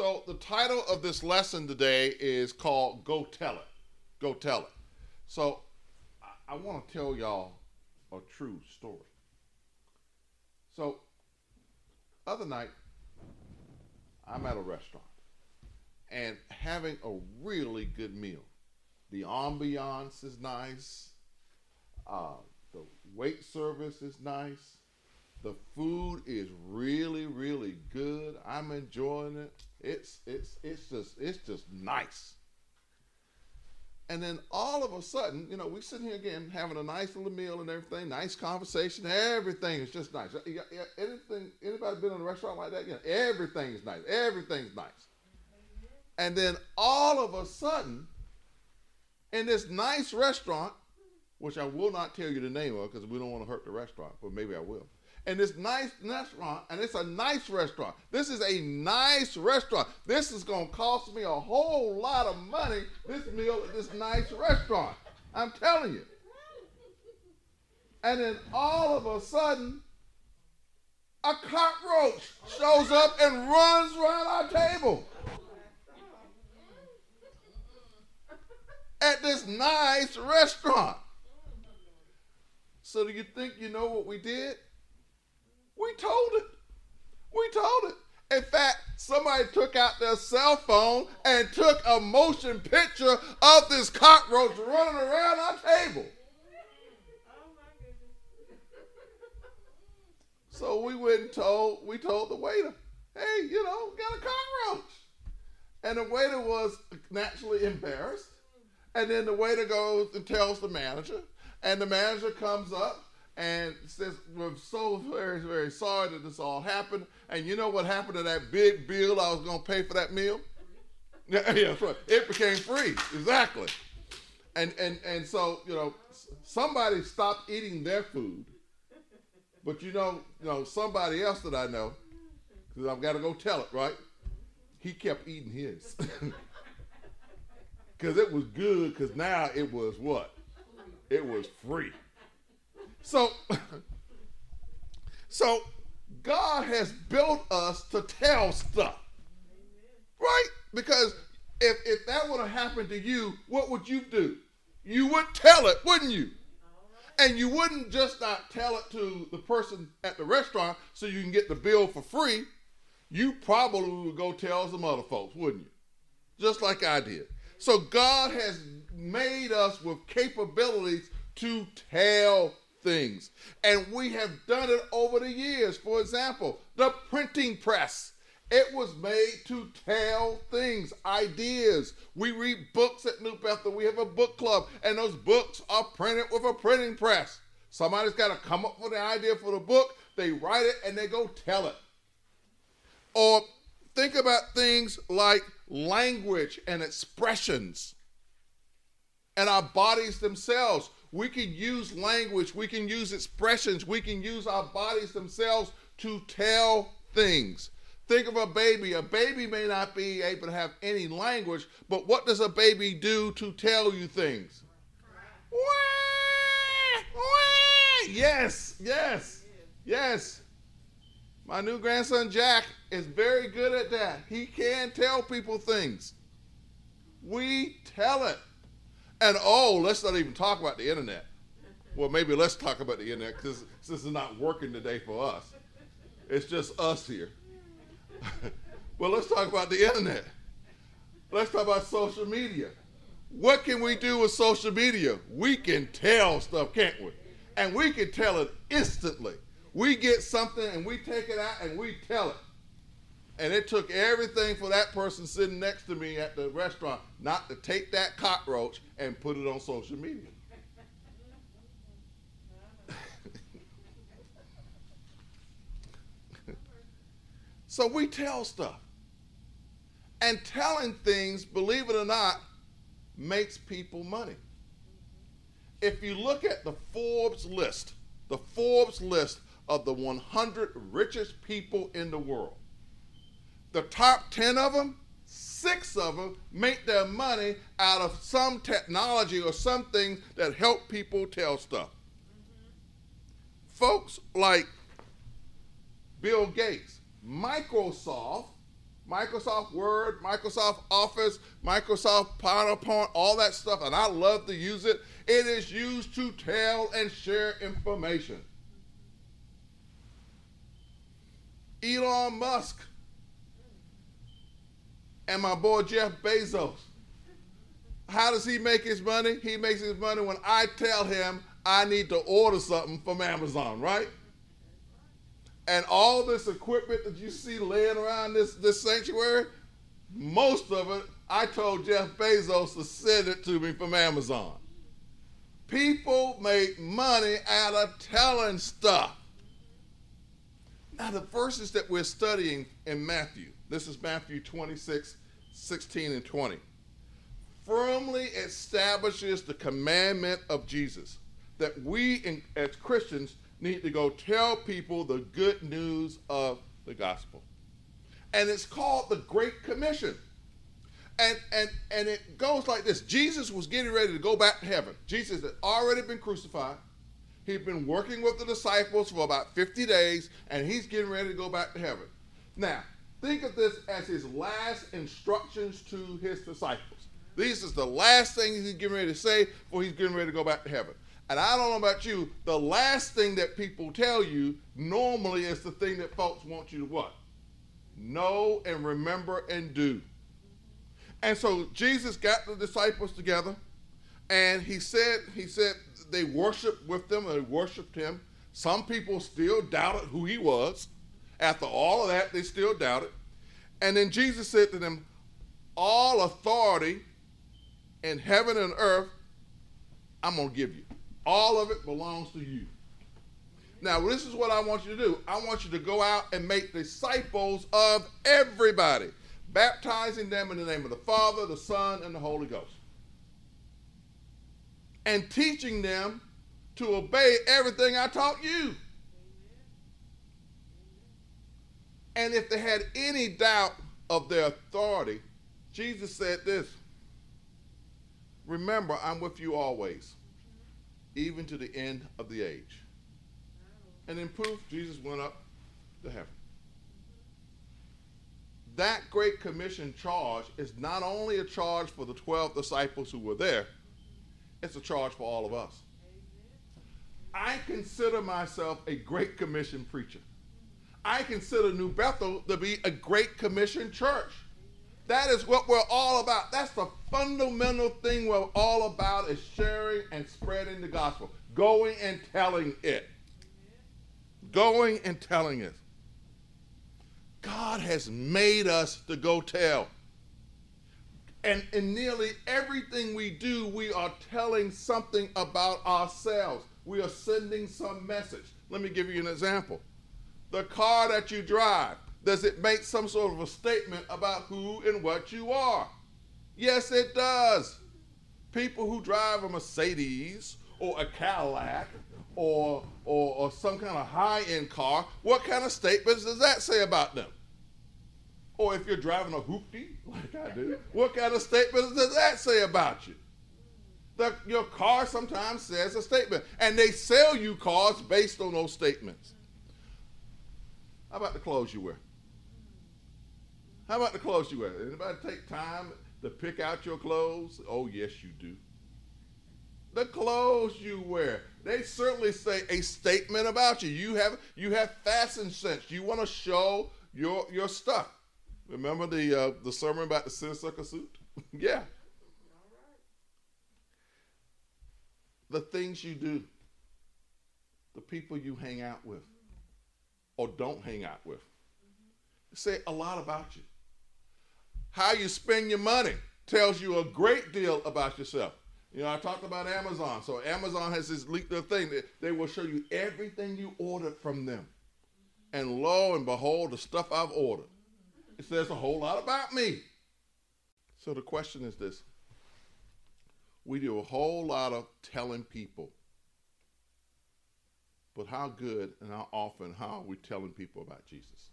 So the title of this lesson today is called Go Tell It. Go Tell It. So I, I want to tell y'all a true story. So other night, I'm at a restaurant and having a really good meal. The ambiance is nice. Uh, the wait service is nice. The food is really, really good. I'm enjoying it. It's it's it's just it's just nice. And then all of a sudden, you know, we sitting here again having a nice little meal and everything, nice conversation, everything is just nice. Anything, anybody been in a restaurant like that? You know, everything is nice. Everything's nice. And then all of a sudden, in this nice restaurant, which I will not tell you the name of because we don't want to hurt the restaurant, but maybe I will in this nice restaurant, and it's a nice restaurant. This is a nice restaurant. This is to cost me a whole lot of money, this meal at this nice restaurant. I'm telling you. And then all of a sudden, a cockroach shows up and runs around our table. At this nice restaurant. So, do you think you know what we did? We told it. We told it. In fact, somebody took out their cell phone and took a motion picture of this cockroach running around our table. So we went and told we told the waiter, hey, you know, got a cockroach. And the waiter was naturally embarrassed. And then the waiter goes and tells the manager, and the manager comes up and says, We're so very, very sorry that this all happened. And you know what happened to that big bill I was going to pay for that meal? Yeah, yeah, right. It became free. Exactly. And, and, and so, you know, somebody stopped eating their food. But you know, you know, somebody else that I know, because I've got to go tell it, right? He kept eating his. Because it was good, because now it was what? It was free. So, so God has built us to tell stuff, right? Because if if that would have happened to you, what would you do? You would tell it, wouldn't you? And you wouldn't just not tell it to the person at the restaurant so you can get the bill for free. You probably would go tell some other folks, wouldn't you? Just like I did. So God has made us with capabilities to tell things. And we have done it over the years. For example, the printing press. It was made to tell things, ideas. We read books at New Bethel. We have a book club, and those books are printed with a printing press. Somebody's got to come up with an idea for the book. They write it and they go tell it. Or think about things like language and expressions and our bodies themselves. We can use language, we can use expressions, we can use our bodies themselves to tell things. Think of a baby. A baby may not be able to have any language, but what does a baby do to tell you things? Yes, yes, yes. My new grandson Jack is very good at that. He can tell people things. We tell it. And oh, let's not even talk about the internet. Well, maybe let's talk about the internet because this is not working today for us. It's just us here. well, let's talk about the internet. Let's talk about social media. What can we do with social media? We can tell stuff, can't we? And we can tell it instantly. We get something and we take it out and we tell it. And it took everything for that person sitting next to me at the restaurant not to take that cockroach and put it on social media. so we tell stuff. And telling things, believe it or not, makes people money. If you look at the Forbes list, the Forbes list of the 100 richest people in the world, the top 10 of them, six of them make their money out of some technology or something that help people tell stuff. Mm-hmm. Folks like Bill Gates, Microsoft, Microsoft Word, Microsoft Office, Microsoft PowerPoint, all that stuff, and I love to use it. It is used to tell and share information. Elon Musk and my boy Jeff Bezos. How does he make his money? He makes his money when I tell him I need to order something from Amazon, right? And all this equipment that you see laying around this, this sanctuary, most of it, I told Jeff Bezos to send it to me from Amazon. People make money out of telling stuff. Now, the verses that we're studying in Matthew, this is Matthew 26, 16, and 20, firmly establishes the commandment of Jesus that we in, as Christians need to go tell people the good news of the gospel. And it's called the Great Commission. And, and, and it goes like this Jesus was getting ready to go back to heaven. Jesus had already been crucified. He'd been working with the disciples for about 50 days, and he's getting ready to go back to heaven. Now, think of this as his last instructions to his disciples. This is the last thing he's getting ready to say before he's getting ready to go back to heaven. And I don't know about you, the last thing that people tell you normally is the thing that folks want you to what? Know and remember and do. And so Jesus got the disciples together and he said, he said they worshiped with them, they worshiped him. Some people still doubted who he was. After all of that, they still doubted. And then Jesus said to them, All authority in heaven and earth, I'm going to give you. All of it belongs to you. Now, this is what I want you to do. I want you to go out and make disciples of everybody, baptizing them in the name of the Father, the Son, and the Holy Ghost. And teaching them to obey everything I taught you. And if they had any doubt of their authority, Jesus said this Remember, I'm with you always even to the end of the age. And in proof, Jesus went up to heaven. That Great Commission charge is not only a charge for the 12 disciples who were there, it's a charge for all of us. I consider myself a Great Commission preacher. I consider New Bethel to be a Great Commission church. That is what we're all about. That's the fundamental thing we're all about is sharing and spreading the gospel. Going and telling it. Going and telling it. God has made us to go tell. And in nearly everything we do, we are telling something about ourselves. We are sending some message. Let me give you an example. The car that you drive, does it make some sort of a statement about who and what you are? Yes, it does. People who drive a Mercedes or a Cadillac or, or, or some kind of high end car, what kind of statements does that say about them? Or if you're driving a hoopty, like I do, what kind of statements does that say about you? The, your car sometimes says a statement, and they sell you cars based on those statements. How about the clothes you wear? How about the clothes you wear? Anybody take time to pick out your clothes? Oh, yes, you do. The clothes you wear, they certainly say a statement about you. You have you have fashion sense. You want to show your your stuff. Remember the uh, the sermon about the sin sucker suit? yeah. The things you do, the people you hang out with, or don't hang out with, say a lot about you. How you spend your money tells you a great deal about yourself. You know, I talked about Amazon. So Amazon has this thing that they will show you everything you ordered from them. And lo and behold, the stuff I've ordered. It says a whole lot about me. So the question is this. We do a whole lot of telling people. But how good and how often, how are we telling people about Jesus?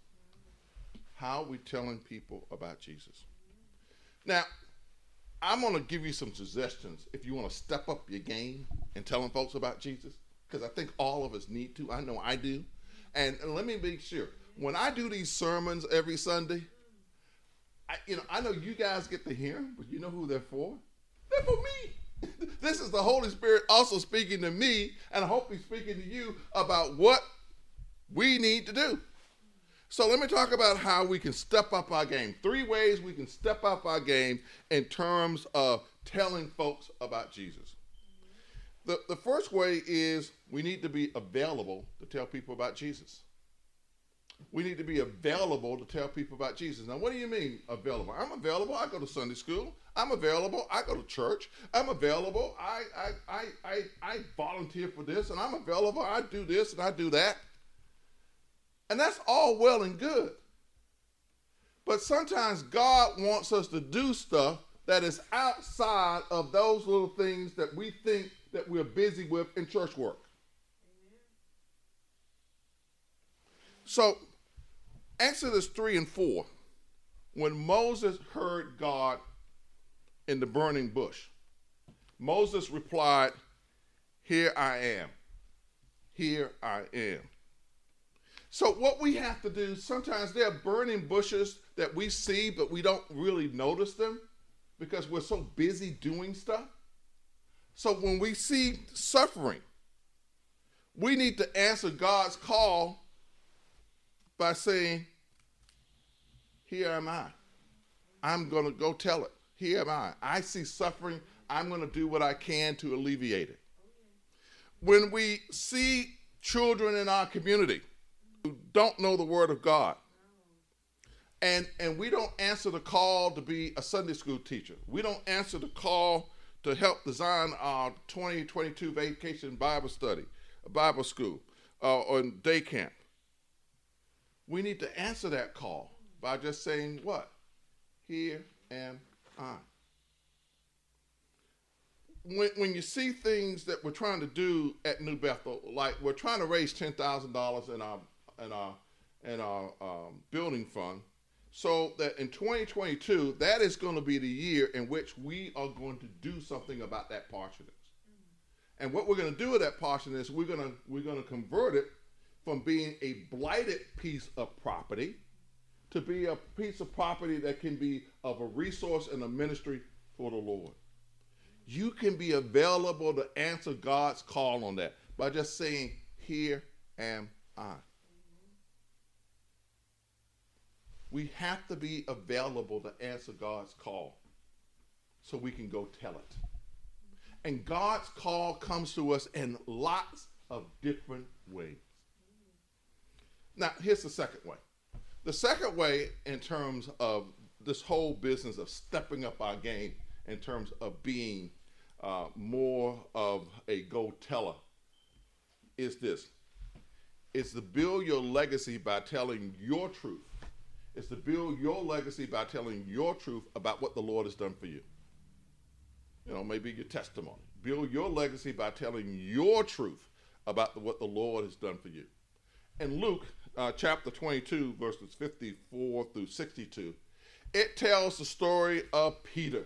How are we telling people about Jesus? Now, I'm going to give you some suggestions if you want to step up your game and telling folks about Jesus, because I think all of us need to. I know I do. And, and let me be sure when I do these sermons every Sunday, I, you know, I know you guys get to hear them, but you know who they're for? They're for me. this is the Holy Spirit also speaking to me, and I hope He's speaking to you about what we need to do. So let me talk about how we can step up our game. Three ways we can step up our game in terms of telling folks about Jesus. The, the first way is we need to be available to tell people about Jesus. We need to be available to tell people about Jesus. Now, what do you mean available? I'm available. I go to Sunday school. I'm available. I go to church. I'm available. I I I I, I volunteer for this, and I'm available. I do this and I do that. And that's all well and good. But sometimes God wants us to do stuff that is outside of those little things that we think that we're busy with in church work. So, Exodus 3 and 4, when Moses heard God in the burning bush, Moses replied, Here I am. Here I am. So, what we have to do, sometimes there are burning bushes that we see, but we don't really notice them because we're so busy doing stuff. So, when we see suffering, we need to answer God's call by saying, Here am I. I'm going to go tell it. Here am I. I see suffering. I'm going to do what I can to alleviate it. When we see children in our community, who don't know the Word of God. And, and we don't answer the call to be a Sunday school teacher. We don't answer the call to help design our 2022 vacation Bible study, Bible school, uh, or day camp. We need to answer that call by just saying, What? Here am I. When, when you see things that we're trying to do at New Bethel, like we're trying to raise $10,000 in our in our in our um, building fund, so that in 2022, that is going to be the year in which we are going to do something about that parsonage. Mm-hmm. And what we're going to do with that parsonage, we're going to we're going to convert it from being a blighted piece of property to be a piece of property that can be of a resource and a ministry for the Lord. You can be available to answer God's call on that by just saying, Here am I. We have to be available to answer God's call so we can go tell it. And God's call comes to us in lots of different ways. Now, here's the second way. The second way, in terms of this whole business of stepping up our game, in terms of being uh, more of a go teller, is this it's to build your legacy by telling your truth is to build your legacy by telling your truth about what the Lord has done for you. You know, maybe your testimony. Build your legacy by telling your truth about the, what the Lord has done for you. And Luke uh, chapter 22, verses 54 through 62, it tells the story of Peter.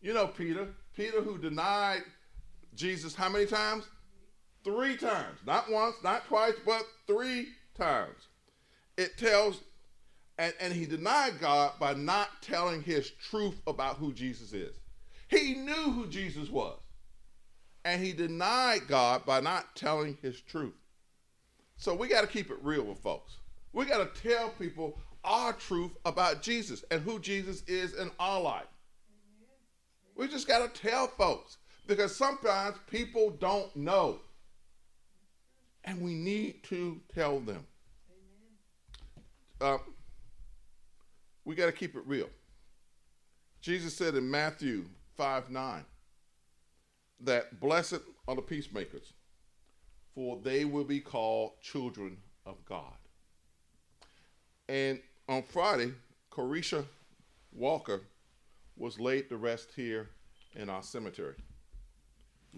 You know Peter, Peter who denied Jesus how many times? Three times. Not once, not twice, but three times. It tells and, and he denied God by not telling his truth about who Jesus is. He knew who Jesus was. And he denied God by not telling his truth. So we got to keep it real with folks. We got to tell people our truth about Jesus and who Jesus is in our life. We just got to tell folks because sometimes people don't know. And we need to tell them. Uh, we got to keep it real. Jesus said in Matthew 5 9 that blessed are the peacemakers, for they will be called children of God. And on Friday, Carisha Walker was laid to rest here in our cemetery.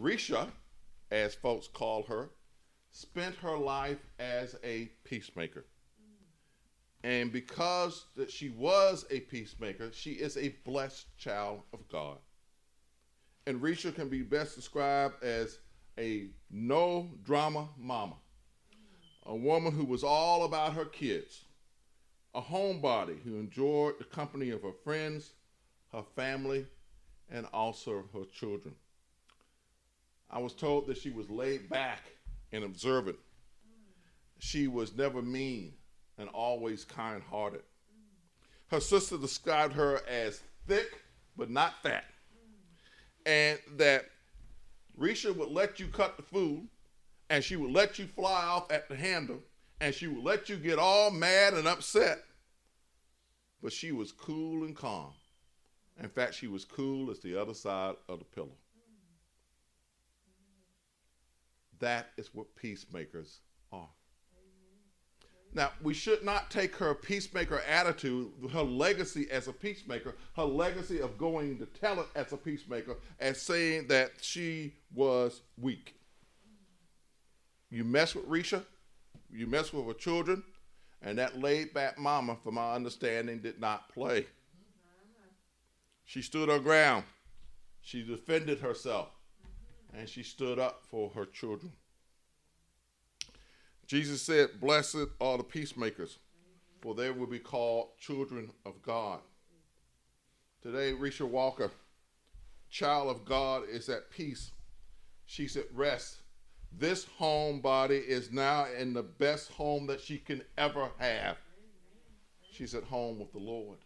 Risha, as folks call her, spent her life as a peacemaker. And because that she was a peacemaker, she is a blessed child of God. And Risha can be best described as a no drama mama, a woman who was all about her kids, a homebody who enjoyed the company of her friends, her family, and also her children. I was told that she was laid back and observant. She was never mean and always kind hearted. Her sister described her as thick but not fat, and that Risha would let you cut the food, and she would let you fly off at the handle, and she would let you get all mad and upset. But she was cool and calm. In fact, she was cool as the other side of the pillow. That is what peacemakers are. Now, we should not take her peacemaker attitude, her legacy as a peacemaker, her legacy of going to tell it as a peacemaker, as saying that she was weak. You mess with Risha, you mess with her children, and that laid back mama, from my understanding, did not play. She stood her ground, she defended herself, and she stood up for her children. Jesus said, Blessed are the peacemakers, for they will be called children of God. Today, Risha Walker, child of God, is at peace. She's at rest. This home body is now in the best home that she can ever have. She's at home with the Lord.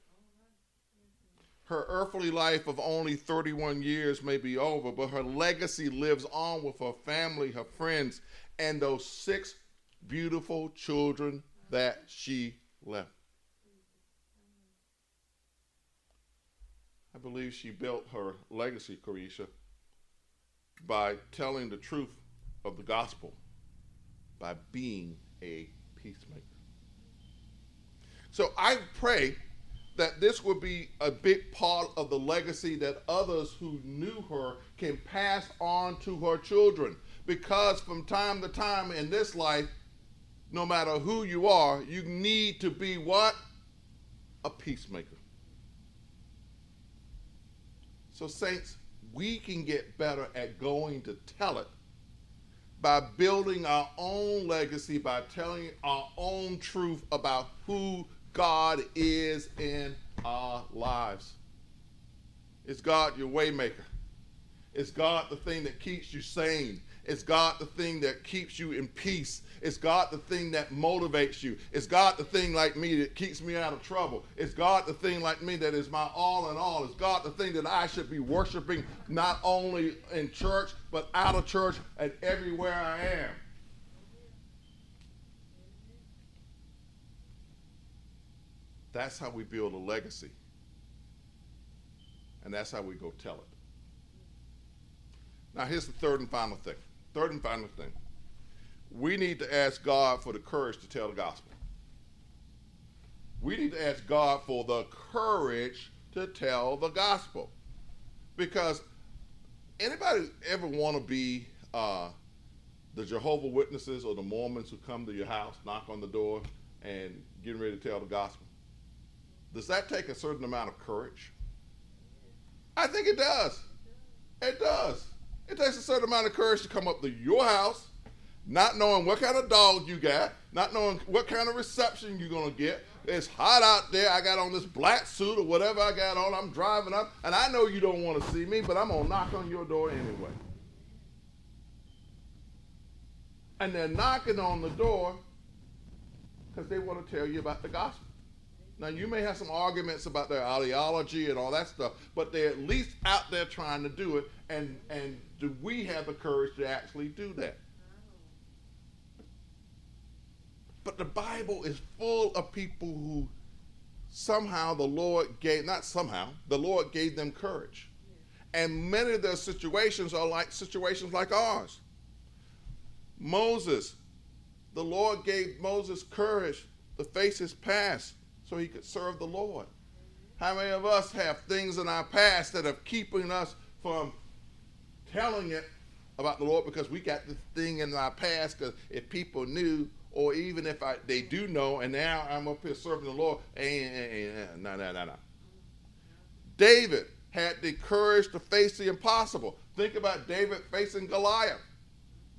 Her earthly life of only 31 years may be over, but her legacy lives on with her family, her friends, and those six beautiful children that she left. I believe she built her legacy, Carisha, by telling the truth of the gospel, by being a peacemaker. So I pray that this will be a big part of the legacy that others who knew her can pass on to her children. Because from time to time in this life, no matter who you are, you need to be what? A peacemaker. So, saints, we can get better at going to tell it by building our own legacy, by telling our own truth about who God is in our lives. Is God your waymaker? Is God the thing that keeps you sane? Is God the thing that keeps you in peace? Is God the thing that motivates you? Is God the thing like me that keeps me out of trouble? Is God the thing like me that is my all in all? Is God the thing that I should be worshiping not only in church, but out of church and everywhere I am? That's how we build a legacy. And that's how we go tell it. Now, here's the third and final thing. Third and final thing. We need to ask God for the courage to tell the gospel. We need to ask God for the courage to tell the gospel. Because anybody ever want to be uh, the Jehovah Witnesses or the Mormons who come to your house, knock on the door, and getting ready to tell the gospel? Does that take a certain amount of courage? I think it does. It does. It takes a certain amount of courage to come up to your house, not knowing what kind of dog you got, not knowing what kind of reception you're to get. It's hot out there. I got on this black suit or whatever I got on. I'm driving up, and I know you don't want to see me, but I'm to knock on your door anyway. And they're knocking on the door because they want to tell you about the gospel. Now, you may have some arguments about their ideology and all that stuff, but they're at least out there trying to do it. And, and do we have the courage to actually do that? But the Bible is full of people who somehow the Lord gave, not somehow, the Lord gave them courage. And many of their situations are like situations like ours. Moses, the Lord gave Moses courage to face his past so he could serve the Lord. How many of us have things in our past that are keeping us from telling it about the Lord because we got this thing in our past because if people knew or even if I, they do know and now I'm up here serving the Lord, no, no, no, no. David had the courage to face the impossible. Think about David facing Goliath,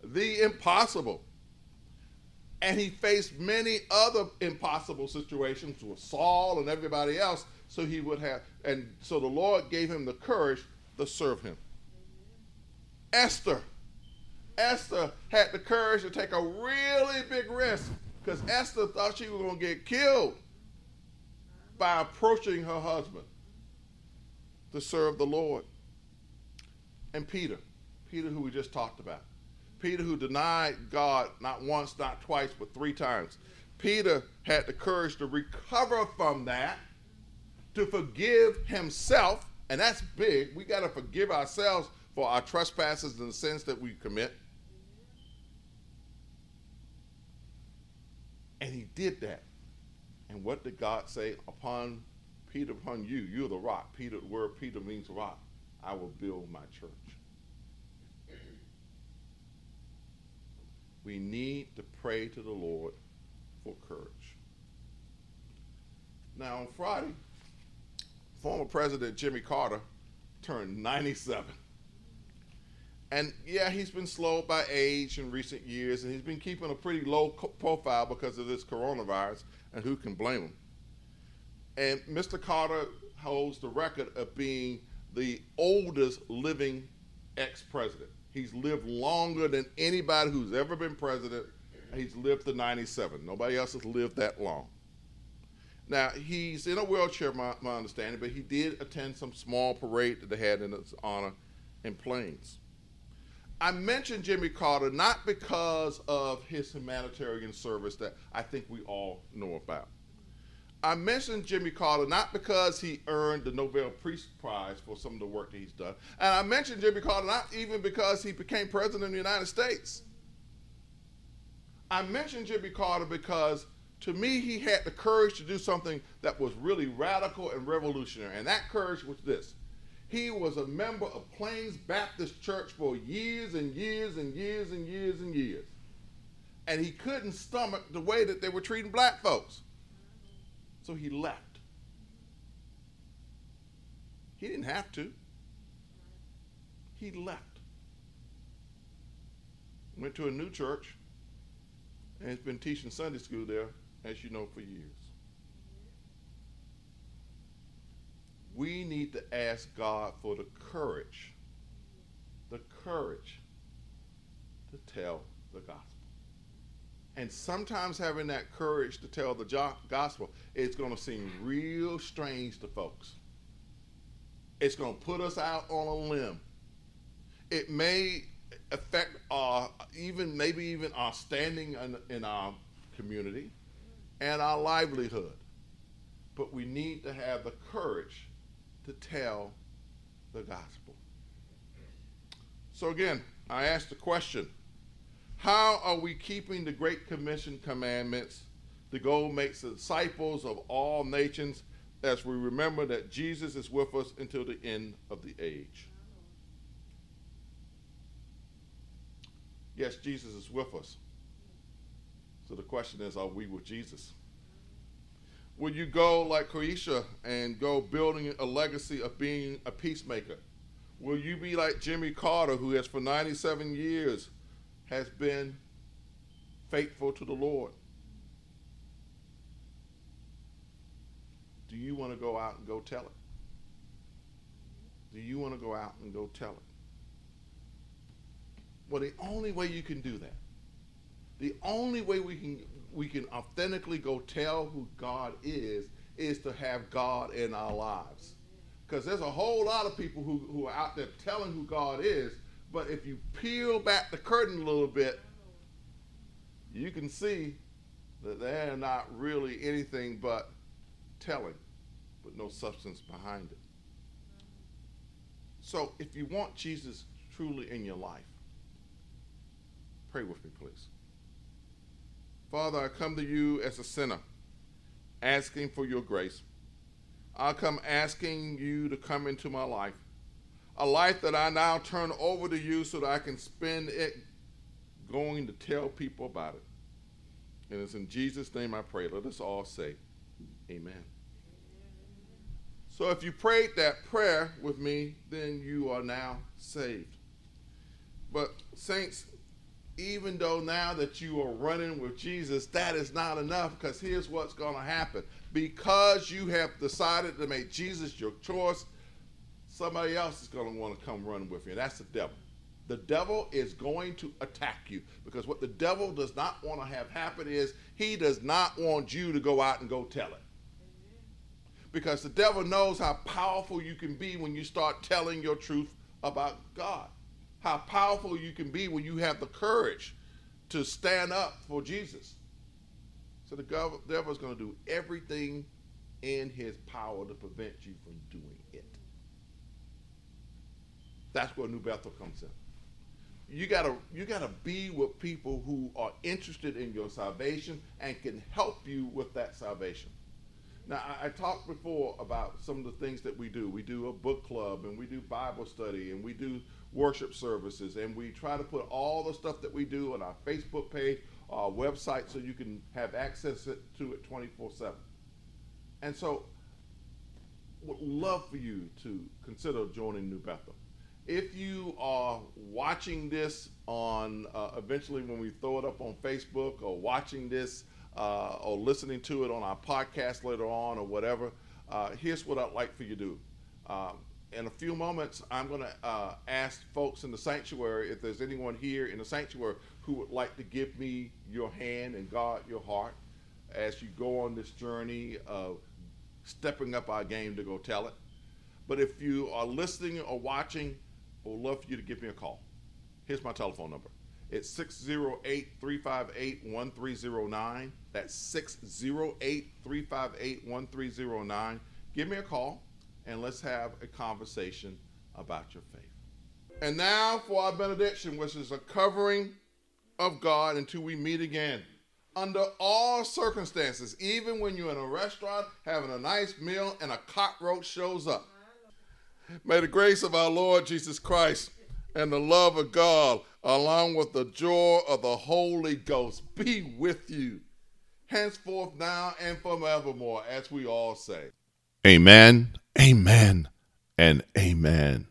the impossible. And he faced many other impossible situations with Saul and everybody else. So he would have, and so the Lord gave him the courage to serve him. Esther. Esther had the courage to take a really big risk because Esther thought she was going to get killed by approaching her husband to serve the Lord. And Peter, Peter, who we just talked about. Peter, who denied God not once, not twice, but three times. Peter had the courage to recover from that, to forgive himself, and that's big. We got to forgive ourselves for our trespasses and the sins that we commit. And he did that. And what did God say? Upon Peter, upon you, you're the rock. Peter, the word Peter means rock. I will build my church. we need to pray to the Lord for courage. Now, on Friday, former President Jimmy Carter turned 97. And yeah, he's been slowed by age in recent years, and he's been keeping a pretty low profile because of this coronavirus, and who can blame him? And Mr. Carter holds the record of being the oldest living ex president. He's lived longer than anybody who's ever been president. He's lived to 97. Nobody else has lived that long. Now, he's in a wheelchair, my, my understanding, but he did attend some small parade that they had in his honor in Plains. I mentioned Jimmy Carter not because of his humanitarian service that I think we all know about. I mentioned Jimmy Carter not because he earned the Nobel Peace Prize for some of the work that he's done, and I mentioned Jimmy Carter not even because he became president of the United States. I mentioned Jimmy Carter because to me he had the courage to do something that was really radical and revolutionary, and that courage was this. He was a member of Plains Baptist Church for years and years and years and years and years. And he couldn't stomach the way that they were treating black folks. So he left. He didn't have to. He left. Went to a new church and has been teaching Sunday school there, as you know, for years. We need to ask God for the courage, the courage to tell the gospel. And sometimes having that courage to tell the gospel, it's going to seem real strange to folks. It's going to put us out on a limb. It may affect our, even maybe even our standing in, in our community and our livelihood. But we need to have the courage to tell the gospel. So again, I ask the question how are we keeping the Great Commission commandments to go make disciples of all nations as we remember that Jesus is with us until the end of the age? Yes, Jesus is with us. So the question is, are we with Jesus? Will you go like Carisha and go building a legacy of being a peacemaker? Will you be like Jimmy Carter, who has for 97 years has been faithful to the Lord. Do you want to go out and go tell it? Do you want to go out and go tell it? Well, the only way you can do that, the only way we can we can authentically go tell who God is, is to have God in our lives. Because there's a whole lot of people who, who are out there telling who God is, but if you peel back the curtain a little bit, you can see that they're not really anything but telling, but no substance behind it. So if you want Jesus truly in your life, pray with me, please. Father, I come to you as a sinner, asking for your grace. I come asking you to come into my life a life that I now turn over to you so that I can spend it going to tell people about it. And it's in Jesus' name I pray. Let us all say, Amen. So if you prayed that prayer with me, then you are now saved. But, saints, even though now that you are running with Jesus, that is not enough because here's what's going to happen. Because you have decided to make Jesus your choice, somebody else is going to want to come run with you. That's the devil. The devil is going to attack you because what the devil does not want to have happen is he does not want you to go out and go tell it. Because the devil knows how powerful you can be when you start telling your truth about God how powerful you can be when you have the courage to stand up for Jesus. So the devil is going to do everything in his power to prevent you from doing it. That's where New Bethel comes in. You gotta you gotta be with people who are interested in your salvation and can help you with that salvation. Now, I, I, talked before about some of the things that we do. We do a book club, and we do Bible study, and we do worship services, and we try to put all the stuff that we do on our Facebook page, our website, so you can have access to it 24 7. And so, would love for you to consider joining New Bethel. If you are watching this on uh, eventually when we throw it up on Facebook or watching this uh, or listening to it on our podcast later on or whatever, uh, here's what I'd like for you to do. Um, in a few moments, I'm going to uh, ask folks in the sanctuary if there's anyone here in the sanctuary who would like to give me your hand and guard your heart as you go on this journey of stepping up our game to go tell it. But if you are listening or watching, I would love for you to give me a call. Here's my telephone number. It's 608 358 1309. That's 608 358 1309. Give me a call and let's have a conversation about your faith. And now for our benediction, which is a covering of God until we meet again. Under all circumstances, even when you're in a restaurant having a nice meal and a cockroach shows up. May the grace of our Lord Jesus Christ and the love of God, along with the joy of the Holy Ghost, be with you henceforth, now, and forevermore, as we all say. Amen, amen, and amen.